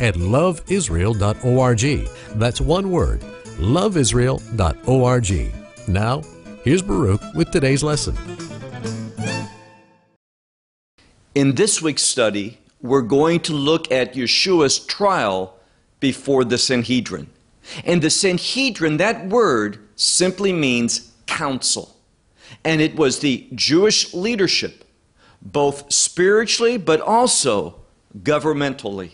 at loveisrael.org. That's one word, loveisrael.org. Now, here's Baruch with today's lesson. In this week's study, we're going to look at Yeshua's trial before the Sanhedrin. And the Sanhedrin, that word simply means council. And it was the Jewish leadership, both spiritually but also governmentally.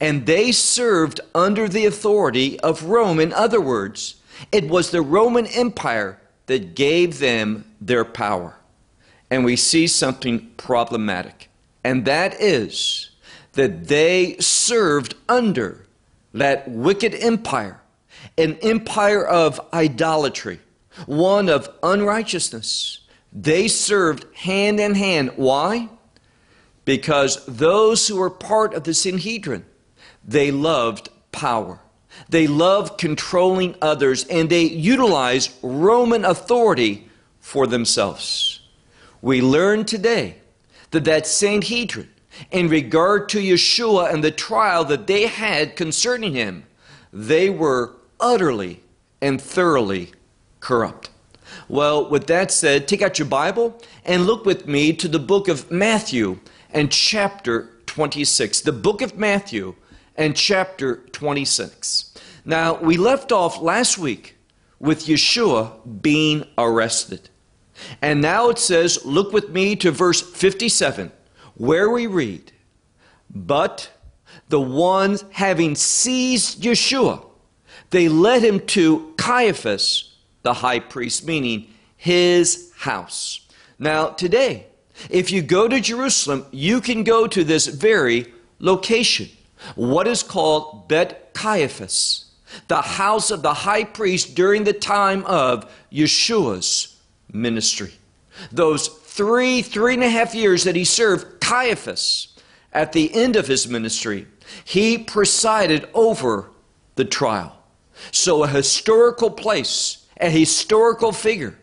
And they served under the authority of Rome. In other words, it was the Roman Empire that gave them their power. And we see something problematic, and that is that they served under that wicked empire, an empire of idolatry, one of unrighteousness. They served hand in hand. Why? Because those who were part of the Sanhedrin, they loved power. They loved controlling others and they utilized Roman authority for themselves. We learn today that that Sanhedrin, in regard to Yeshua and the trial that they had concerning him, they were utterly and thoroughly corrupt. Well, with that said, take out your Bible and look with me to the book of Matthew and chapter 26. The book of Matthew and chapter 26. Now, we left off last week with Yeshua being arrested. And now it says, look with me to verse 57, where we read, But the ones having seized Yeshua, they led him to Caiaphas, the high priest, meaning his house. Now, today, if you go to Jerusalem, you can go to this very location, what is called Bet Caiaphas, the house of the high priest during the time of Yeshua's ministry. Those three, three and a half years that he served Caiaphas at the end of his ministry, he presided over the trial. So, a historical place, a historical figure,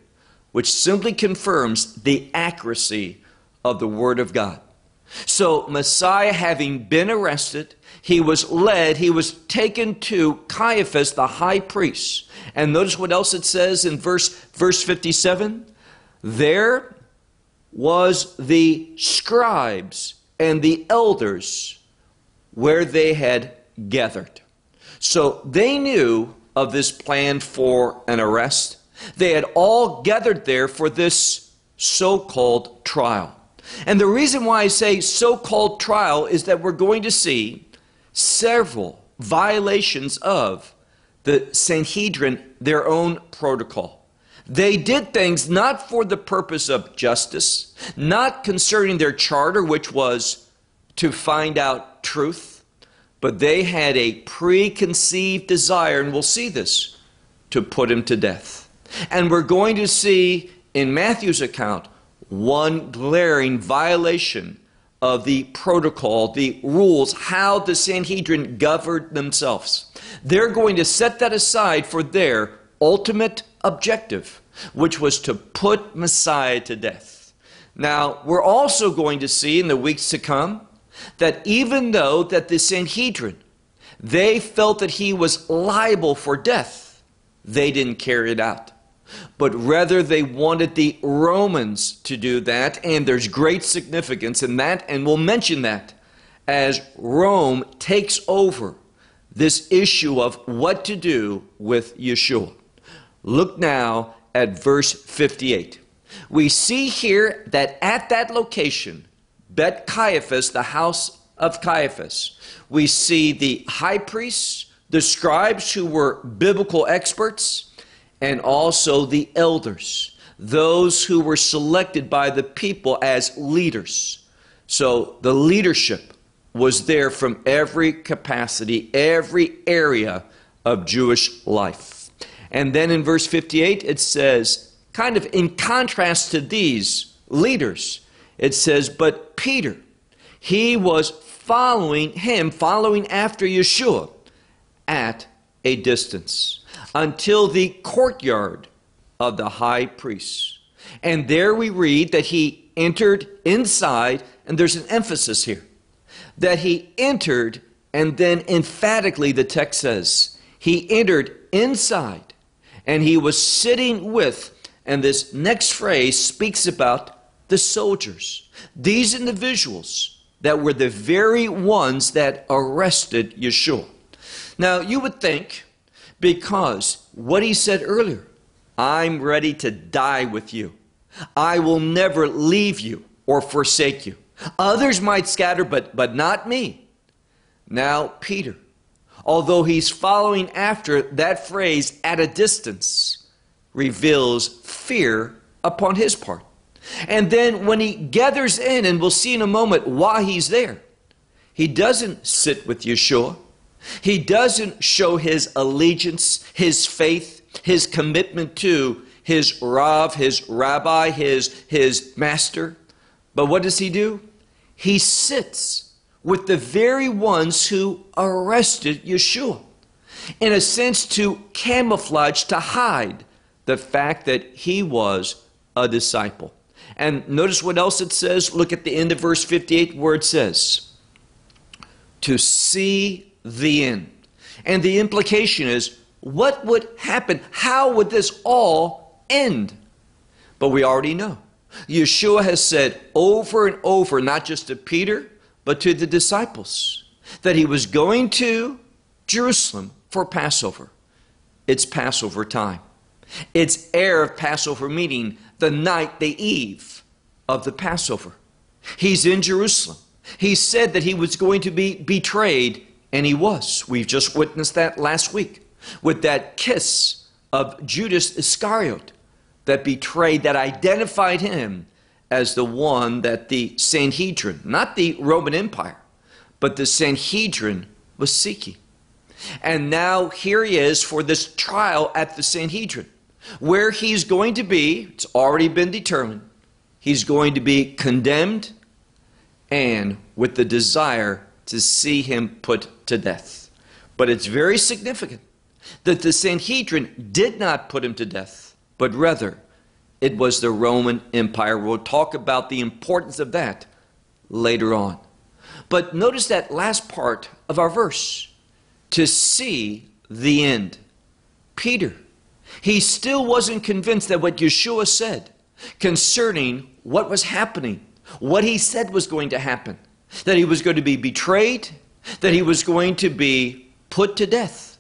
which simply confirms the accuracy of the Word of God. So, Messiah, having been arrested, he was led, he was taken to Caiaphas, the high priest. And notice what else it says in verse, verse 57 there was the scribes and the elders where they had gathered. So they knew of this plan for an arrest. They had all gathered there for this so called trial. And the reason why I say so called trial is that we're going to see several violations of the Sanhedrin, their own protocol. They did things not for the purpose of justice, not concerning their charter, which was to find out truth, but they had a preconceived desire, and we'll see this, to put him to death. And we're going to see in Matthew's account one glaring violation of the protocol, the rules, how the Sanhedrin governed themselves. They're going to set that aside for their ultimate objective, which was to put Messiah to death. Now, we're also going to see in the weeks to come that even though that the Sanhedrin, they felt that he was liable for death, they didn't carry it out. But rather, they wanted the Romans to do that, and there's great significance in that, and we'll mention that as Rome takes over this issue of what to do with Yeshua. Look now at verse 58. We see here that at that location, Bet Caiaphas, the house of Caiaphas, we see the high priests, the scribes who were biblical experts, and also the elders, those who were selected by the people as leaders. So the leadership was there from every capacity, every area of Jewish life. And then in verse 58, it says, kind of in contrast to these leaders, it says, But Peter, he was following him, following after Yeshua at a distance until the courtyard of the high priest. And there we read that he entered inside, and there's an emphasis here that he entered, and then emphatically the text says, he entered inside and he was sitting with, and this next phrase speaks about the soldiers. These individuals that were the very ones that arrested Yeshua. Now, you would think, because what he said earlier, I'm ready to die with you. I will never leave you or forsake you. Others might scatter, but, but not me. Now, Peter, although he's following after that phrase at a distance, reveals fear upon his part. And then when he gathers in, and we'll see in a moment why he's there, he doesn't sit with Yeshua. He doesn't show his allegiance, his faith, his commitment to his Rav, his rabbi, his, his master. But what does he do? He sits with the very ones who arrested Yeshua. In a sense, to camouflage, to hide the fact that he was a disciple. And notice what else it says. Look at the end of verse 58 where it says, To see the end. And the implication is, what would happen? How would this all end? But we already know. Yeshua has said over and over, not just to Peter, but to the disciples that he was going to Jerusalem for Passover. It's Passover time. It's Erev Passover meeting, the night, the eve of the Passover. He's in Jerusalem. He said that he was going to be betrayed, and he was. We've just witnessed that last week with that kiss of Judas Iscariot that betrayed, that identified him as the one that the Sanhedrin, not the Roman Empire, but the Sanhedrin was seeking. And now here he is for this trial at the Sanhedrin, where he's going to be, it's already been determined, he's going to be condemned and with the desire to see him put to death. But it's very significant that the Sanhedrin did not put him to death, but rather it was the Roman Empire. We'll talk about the importance of that later on. But notice that last part of our verse to see the end. Peter, he still wasn't convinced that what Yeshua said concerning what was happening, what he said was going to happen, that he was going to be betrayed, that he was going to be put to death,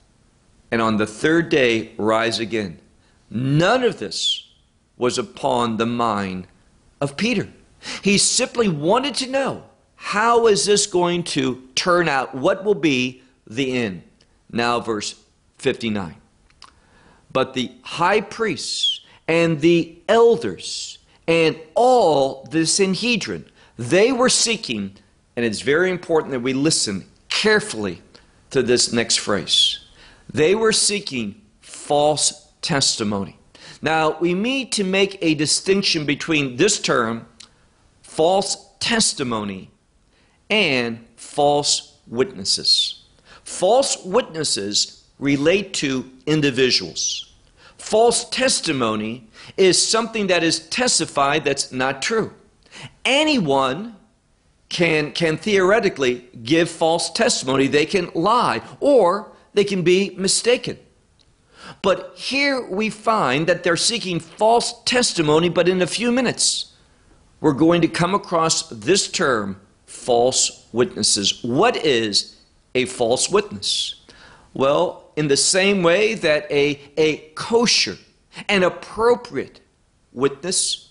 and on the third day rise again. None of this was upon the mind of Peter. He simply wanted to know how is this going to turn out? What will be the end? Now, verse 59. But the high priests and the elders and all the Sanhedrin, they were seeking, and it's very important that we listen carefully to this next phrase. They were seeking false testimony. Now, we need to make a distinction between this term, false testimony, and false witnesses. False witnesses relate to individuals. False testimony is something that is testified that's not true. Anyone can, can theoretically give false testimony. They can lie or they can be mistaken. But here we find that they're seeking false testimony, but in a few minutes, we're going to come across this term, false witnesses. What is a false witness? Well, in the same way that a, a kosher and appropriate witness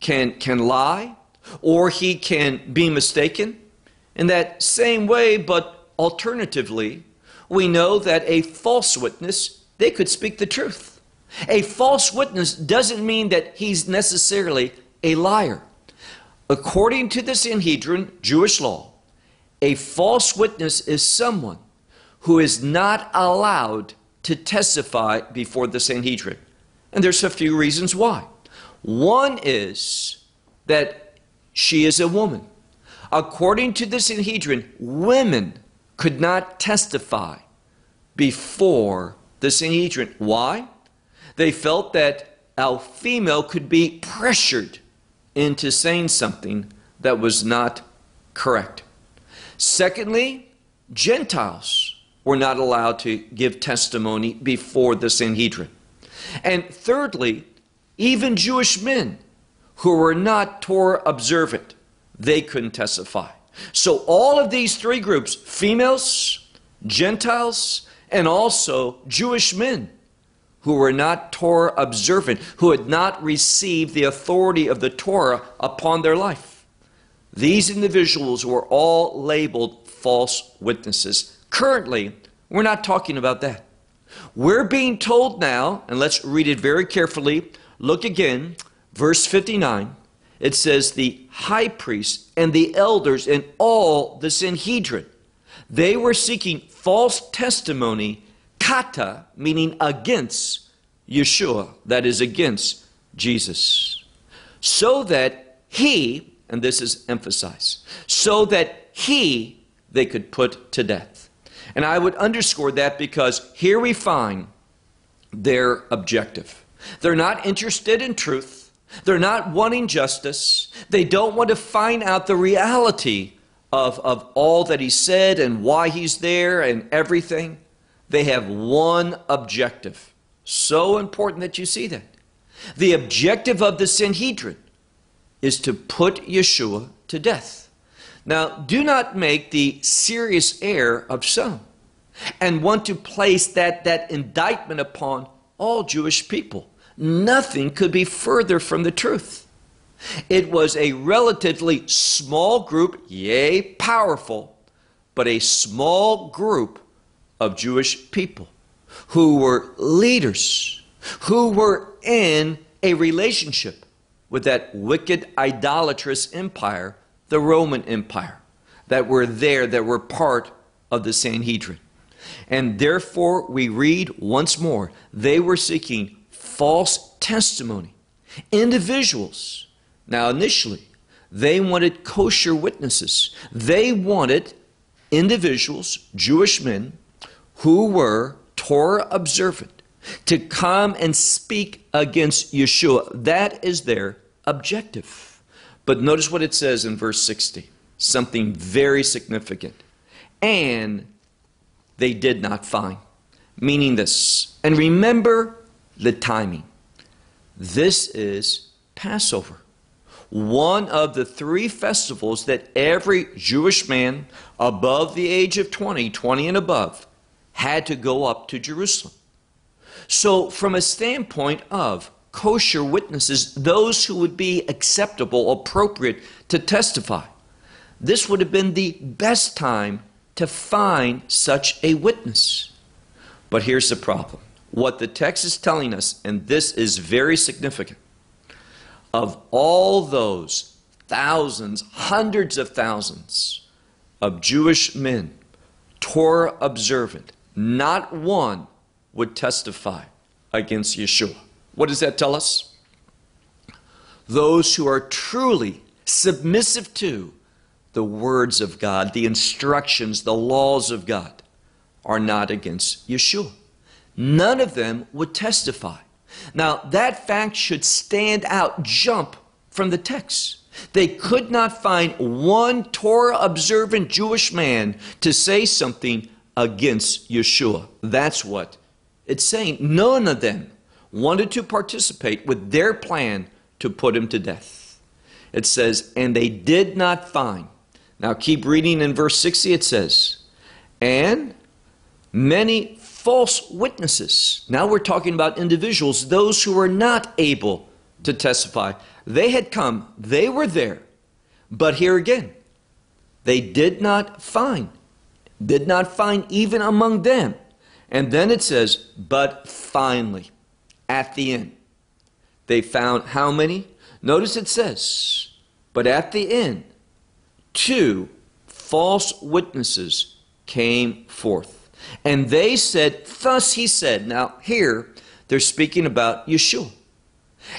can, can lie or he can be mistaken, in that same way, but alternatively, we know that a false witness they could speak the truth. A false witness doesn't mean that he's necessarily a liar. According to the Sanhedrin, Jewish law, A false witness is someone who is not allowed to testify before the Sanhedrin. And there's a few reasons why. One is that she is a woman. According to the Sanhedrin, women could not testify before the Sanhedrin. Why? They felt that a female could be pressured into saying something that was not correct. Secondly, Gentiles were not allowed to give testimony before the Sanhedrin. And thirdly, even Jewish men who were not Torah observant, they couldn't testify. So all of these three groups, females, Gentiles, and also Jewish men who were not Torah observant, who had not received the authority of the Torah upon their life. These individuals were all labeled false witnesses. Currently, we're not talking about that. We're being told now, and let's read it very carefully. Look again, verse 59. It says, The high priest and the elders and all the Sanhedrin, they were seeking false testimony, kata, meaning against Yeshua, that is against Jesus, so that he, and this is emphasized, so that he they could put to death. And I would underscore that because here we find their objective. They're not interested in truth. They're not wanting justice. They don't want to find out the reality of, of all that he said and why he's there and everything. They have one objective. So important that you see that. The objective of the Sanhedrin is to put Yeshua to death. Now, do not make the serious error of some and want to place that, that indictment upon all Jewish people. Nothing could be further from the truth. It was a relatively small group, yea, powerful, but a small group of Jewish people who were leaders, who were in a relationship with that wicked, idolatrous empire, the Roman Empire, that were there, that were part of the Sanhedrin. And therefore, we read once more, they were seeking false testimony. Individuals now, initially, they wanted kosher witnesses. They wanted individuals, Jewish men, who were Torah observant, to come and speak against Yeshua. That is their objective. But notice what it says in verse 60 something very significant. And they did not find, meaning this. And remember the timing. This is Passover one of the three festivals that every Jewish man above the age of 20, 20 and above, had to go up to Jerusalem. So, from a standpoint of kosher witnesses, those who would be acceptable, appropriate to testify, this would have been the best time to find such a witness. But here's the problem. What the text is telling us, and this is very significant, of all those thousands, hundreds of thousands of Jewish men, Torah observant, not one would testify against Yeshua. What does that tell us? Those who are truly submissive to the words of God, the instructions, the laws of God, are not against Yeshua. None of them would testify. Now, that fact should stand out, jump from the text. They could not find one Torah observant Jewish man to say something against Yeshua. That's what it's saying. None of them wanted to participate with their plan to put him to death. It says, and they did not find. Now keep reading in verse 60, it says, and many false witnesses. Now we're talking about individuals, those who were not able to testify. They had come, they were there. But here again, they did not find, did not find even among them. And then it says, but finally, at the end, they found how many? Notice it says, but at the end, two false witnesses came forth. And they said, Thus he said. Now, here, they're speaking about Yeshua.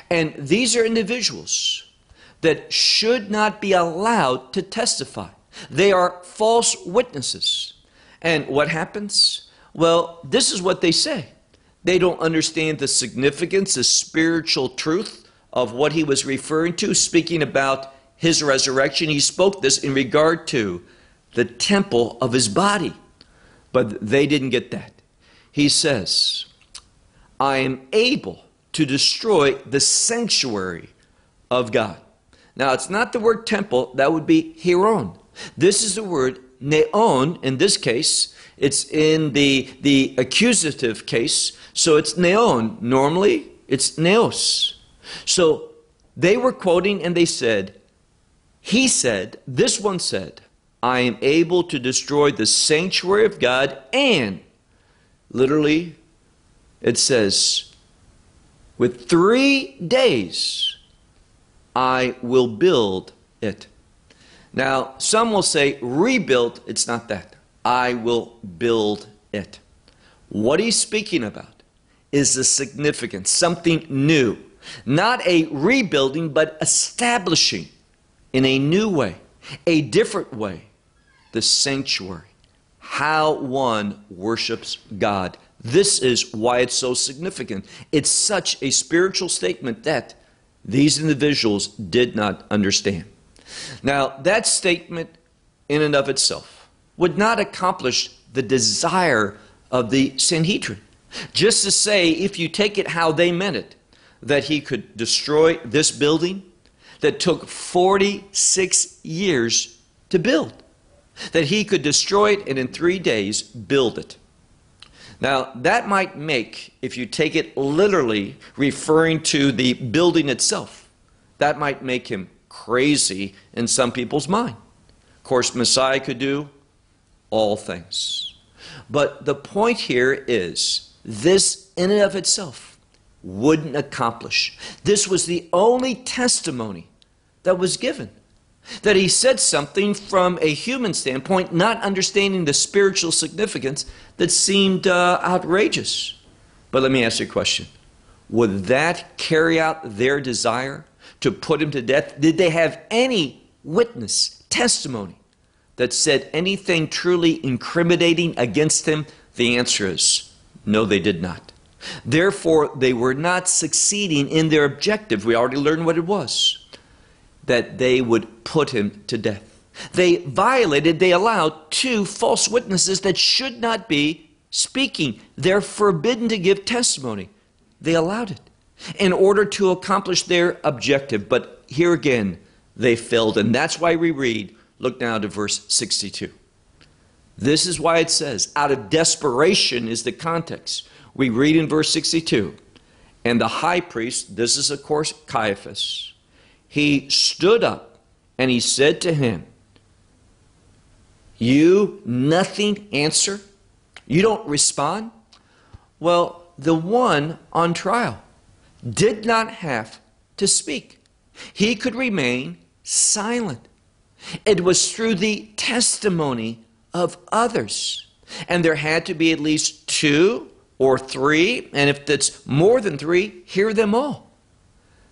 And these are individuals that should not be allowed to testify. They are false witnesses. And what happens? Well, this is what they say. They don't understand the significance, the spiritual truth of what he was referring to, speaking about his resurrection. He spoke this in regard to the temple of his body. But they didn't get that. He says, I am able to destroy the sanctuary of God. Now, it's not the word temple, that would be hieron. This is the word neon in this case. It's in the, the accusative case, so it's neon. Normally, it's neos. So they were quoting and they said, He said, this one said, I am able to destroy the sanctuary of God and, literally, it says, with three days I will build it. Now, some will say rebuild. It's not that. I will build it. What he's speaking about is the significance, something new. Not a rebuilding, but establishing in a new way, a different way, the sanctuary, how one worships God. This is why it's so significant. It's such a spiritual statement that these individuals did not understand. Now, that statement in and of itself would not accomplish the desire of the Sanhedrin. Just to say, if you take it how they meant it, that he could destroy this building that took 46 years to build that he could destroy it and in three days build it. Now, that might make, if you take it literally, referring to the building itself, that might make him crazy in some people's mind. Of course, Messiah could do all things. But the point here is this, in and of itself, wouldn't accomplish. This was the only testimony that was given that he said something from a human standpoint, not understanding the spiritual significance that seemed uh, outrageous. But let me ask you a question Would that carry out their desire to put him to death? Did they have any witness, testimony that said anything truly incriminating against him? The answer is no, they did not. Therefore, they were not succeeding in their objective. We already learned what it was that they would put him to death. They violated, they allowed two false witnesses that should not be speaking. They're forbidden to give testimony. They allowed it in order to accomplish their objective. But here again, they failed. And that's why we read, look now to verse 62. This is why it says, out of desperation is the context. We read in verse 62, and the high priest, this is of course Caiaphas, he stood up and he said to him, You nothing answer? You don't respond? Well, the one on trial did not have to speak, he could remain silent. It was through the testimony of others. And there had to be at least two or three, and if it's more than three, hear them all.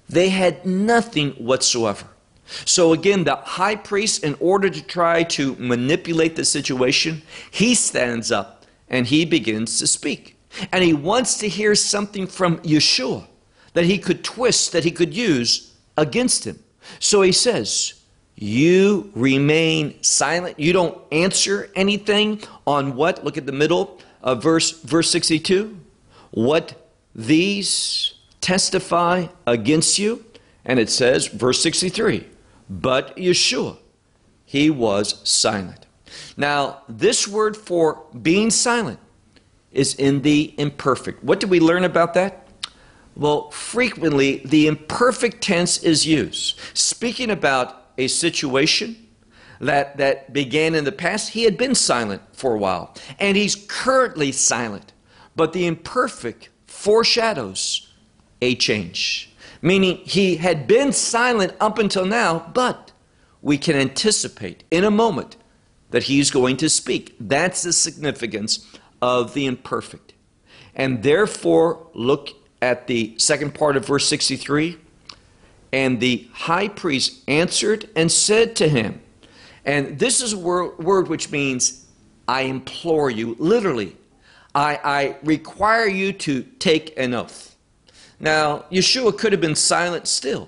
They had nothing whatsoever. So again, the high priest, in order to try to manipulate the situation, he stands up and he begins to speak. And he wants to hear something from Yeshua that he could twist, that he could use against him. So he says, You remain silent. You don't answer anything on what? Look at the middle of verse, verse 62. What these testify against you? And it says, verse 63, but Yeshua, he was silent. Now, this word for being silent is in the imperfect. What do we learn about that? Well, frequently the imperfect tense is used, speaking about a situation that, that began in the past. He had been silent for a while, and he's currently silent. But the imperfect foreshadows a change. Meaning he had been silent up until now, but we can anticipate in a moment that he's going to speak. That's the significance of the imperfect. And therefore, look at the second part of verse 63. And the high priest answered and said to him, and this is a word, word which means, I implore you, literally, I, I require you to take an oath. Now, Yeshua could have been silent still,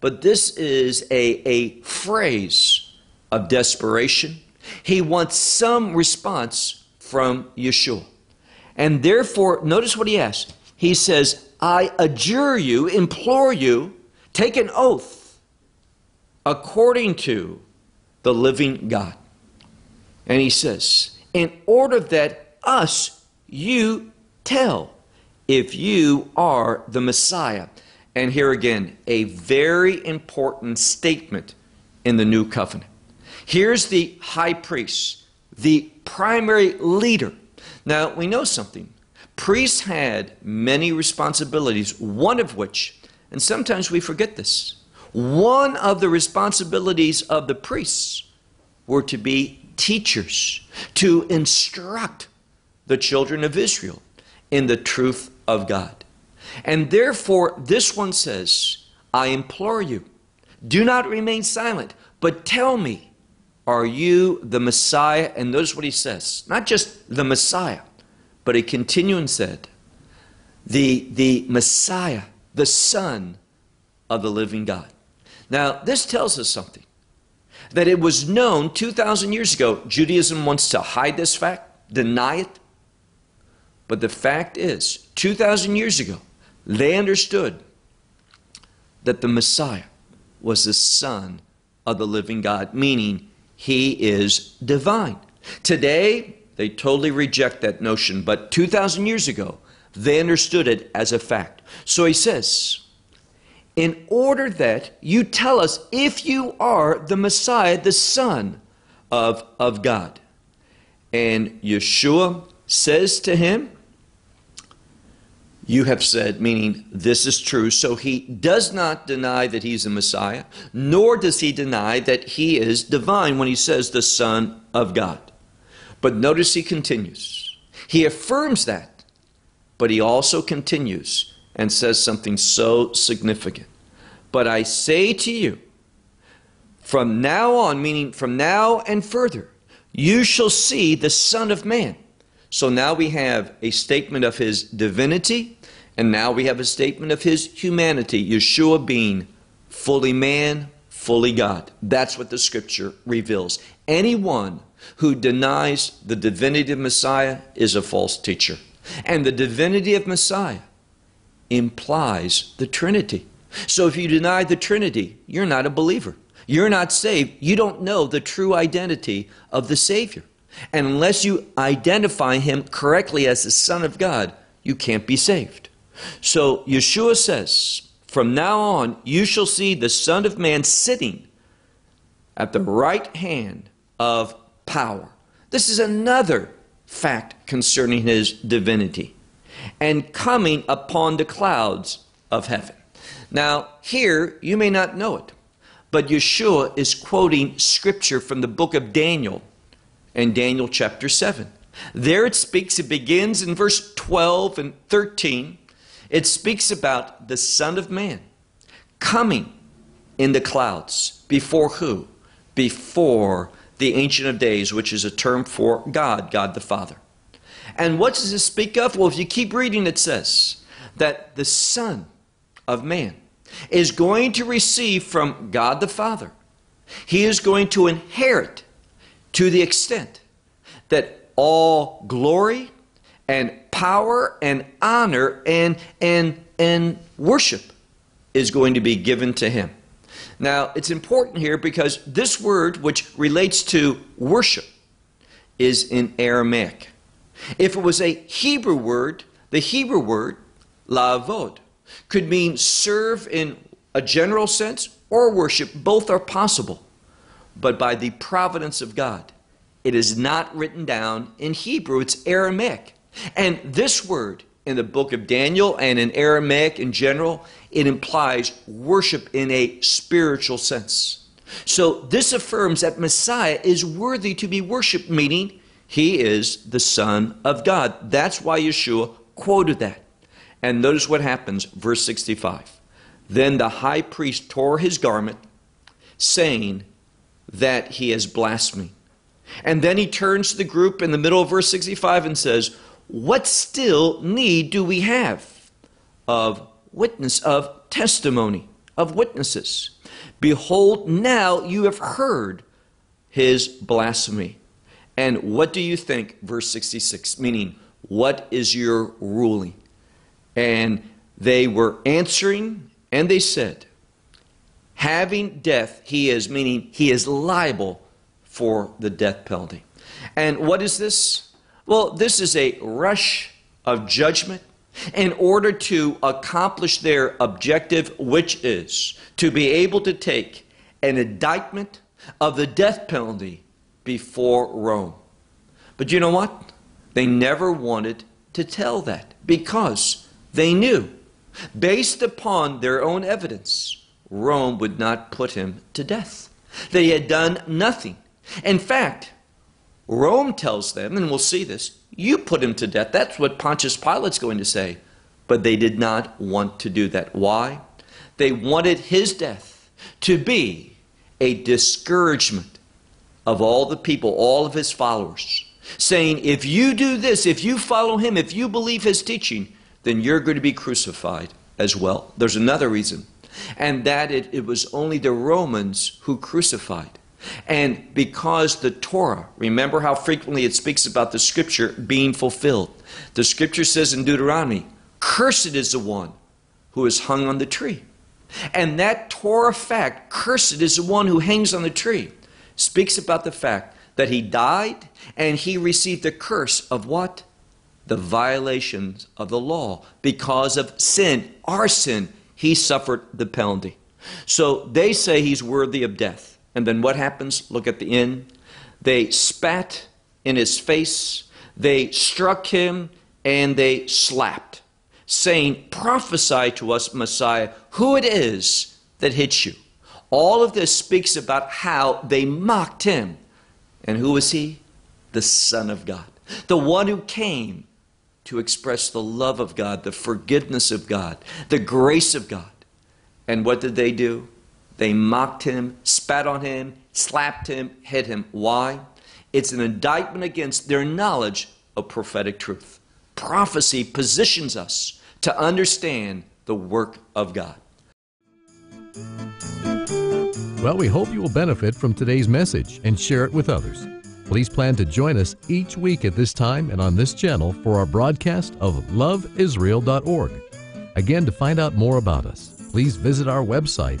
but this is a, a phrase of desperation. He wants some response from Yeshua. And therefore, notice what he asks. He says, I adjure you, implore you, take an oath according to the living God. And he says, in order that us you tell if you are the Messiah. And here again, a very important statement in the new covenant. Here's the high priest, the primary leader. Now, we know something. Priests had many responsibilities, one of which, and sometimes we forget this, one of the responsibilities of the priests were to be teachers, to instruct the children of Israel in the truth of God. And therefore, this one says, I implore you, do not remain silent, but tell me, are you the Messiah? And notice what he says not just the Messiah, but he continued and said, the, the Messiah, the Son of the living God. Now, this tells us something that it was known 2,000 years ago. Judaism wants to hide this fact, deny it. But the fact is, 2,000 years ago, they understood that the Messiah was the Son of the living God, meaning he is divine. Today, they totally reject that notion, but 2,000 years ago, they understood it as a fact. So he says, in order that you tell us if you are the Messiah, the Son of, of God. And Yeshua says to him, You have said, meaning this is true. So he does not deny that he's a Messiah, nor does he deny that he is divine when he says the Son of God. But notice he continues. He affirms that, but he also continues and says something so significant. But I say to you, from now on, meaning from now and further, you shall see the Son of Man. So now we have a statement of his divinity, and now we have a statement of his humanity, Yeshua being fully man, fully God. That's what the scripture reveals. Anyone who denies the divinity of Messiah is a false teacher. And the divinity of Messiah implies the Trinity. So if you deny the Trinity, you're not a believer. You're not saved. You don't know the true identity of the Savior. And unless you identify him correctly as the Son of God, you can't be saved. So Yeshua says, From now on, you shall see the Son of Man sitting at the right hand of power. This is another fact concerning his divinity. And coming upon the clouds of heaven. Now, here, you may not know it, but Yeshua is quoting scripture from the book of Daniel in Daniel chapter 7. There it speaks, it begins in verse 12 and 13. It speaks about the Son of Man coming in the clouds. Before who? Before the Ancient of Days, which is a term for God, God the Father. And what does this speak of? Well, if you keep reading, it says that the Son of Man is going to receive from God the Father. He is going to inherit to the extent that all glory and power and honor and, and, and worship is going to be given to him. Now, it's important here because this word, which relates to worship, is in Aramaic. If it was a Hebrew word, the Hebrew word, lavod, could mean serve in a general sense or worship. Both are possible. But by the providence of God, it is not written down in Hebrew, it's Aramaic. And this word in the book of Daniel and in Aramaic in general, it implies worship in a spiritual sense. So this affirms that Messiah is worthy to be worshiped, meaning he is the Son of God. That's why Yeshua quoted that. And notice what happens, verse 65. Then the high priest tore his garment, saying that he has blasphemed. And then he turns to the group in the middle of verse 65 and says, What still need do we have of witness, of testimony, of witnesses? Behold, now you have heard his blasphemy. And what do you think? Verse 66, meaning, what is your ruling? And they were answering, and they said, having death, he is, meaning he is liable for the death penalty. And what is this? Well, this is a rush of judgment in order to accomplish their objective, which is to be able to take an indictment of the death penalty before Rome. But you know what? They never wanted to tell that because they knew, based upon their own evidence, Rome would not put him to death. They had done nothing. In fact, Rome tells them, and we'll see this, you put him to death. That's what Pontius Pilate's going to say. But they did not want to do that. Why? They wanted his death to be a discouragement of all the people, all of his followers, saying, if you do this, if you follow him, if you believe his teaching, then you're going to be crucified as well. There's another reason, and that it, it was only the Romans who crucified. And because the Torah, remember how frequently it speaks about the scripture being fulfilled. The scripture says in Deuteronomy, Cursed is the one who is hung on the tree. And that Torah fact, cursed is the one who hangs on the tree, speaks about the fact that he died and he received the curse of what? The violations of the law. Because of sin, our sin, he suffered the penalty. So they say he's worthy of death. And then what happens? Look at the end. They spat in his face, they struck him, and they slapped, saying, Prophesy to us, Messiah, who it is that hit you. All of this speaks about how they mocked him. And who was he? The Son of God, the one who came to express the love of God, the forgiveness of God, the grace of God. And what did they do? They mocked him, spat on him, slapped him, hit him. Why? It's an indictment against their knowledge of prophetic truth. Prophecy positions us to understand the work of God. Well, we hope you will benefit from today's message and share it with others. Please plan to join us each week at this time and on this channel for our broadcast of loveisrael.org. Again, to find out more about us, please visit our website